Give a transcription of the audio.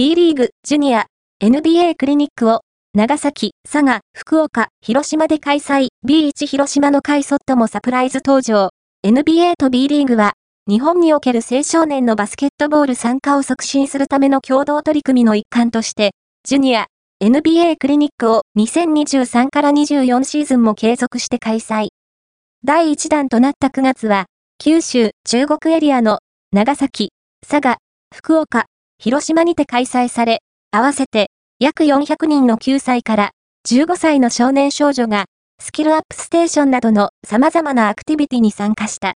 B リーグ、ジュニア、NBA クリニックを、長崎、佐賀、福岡、広島で開催、B1 広島の会ソットもサプライズ登場。NBA と B リーグは、日本における青少年のバスケットボール参加を促進するための共同取り組みの一環として、ジュニア、NBA クリニックを2023から24シーズンも継続して開催。第1弾となった9月は、九州、中国エリアの長崎、佐賀、福岡、広島にて開催され、合わせて約400人の9歳から15歳の少年少女がスキルアップステーションなどの様々なアクティビティに参加した。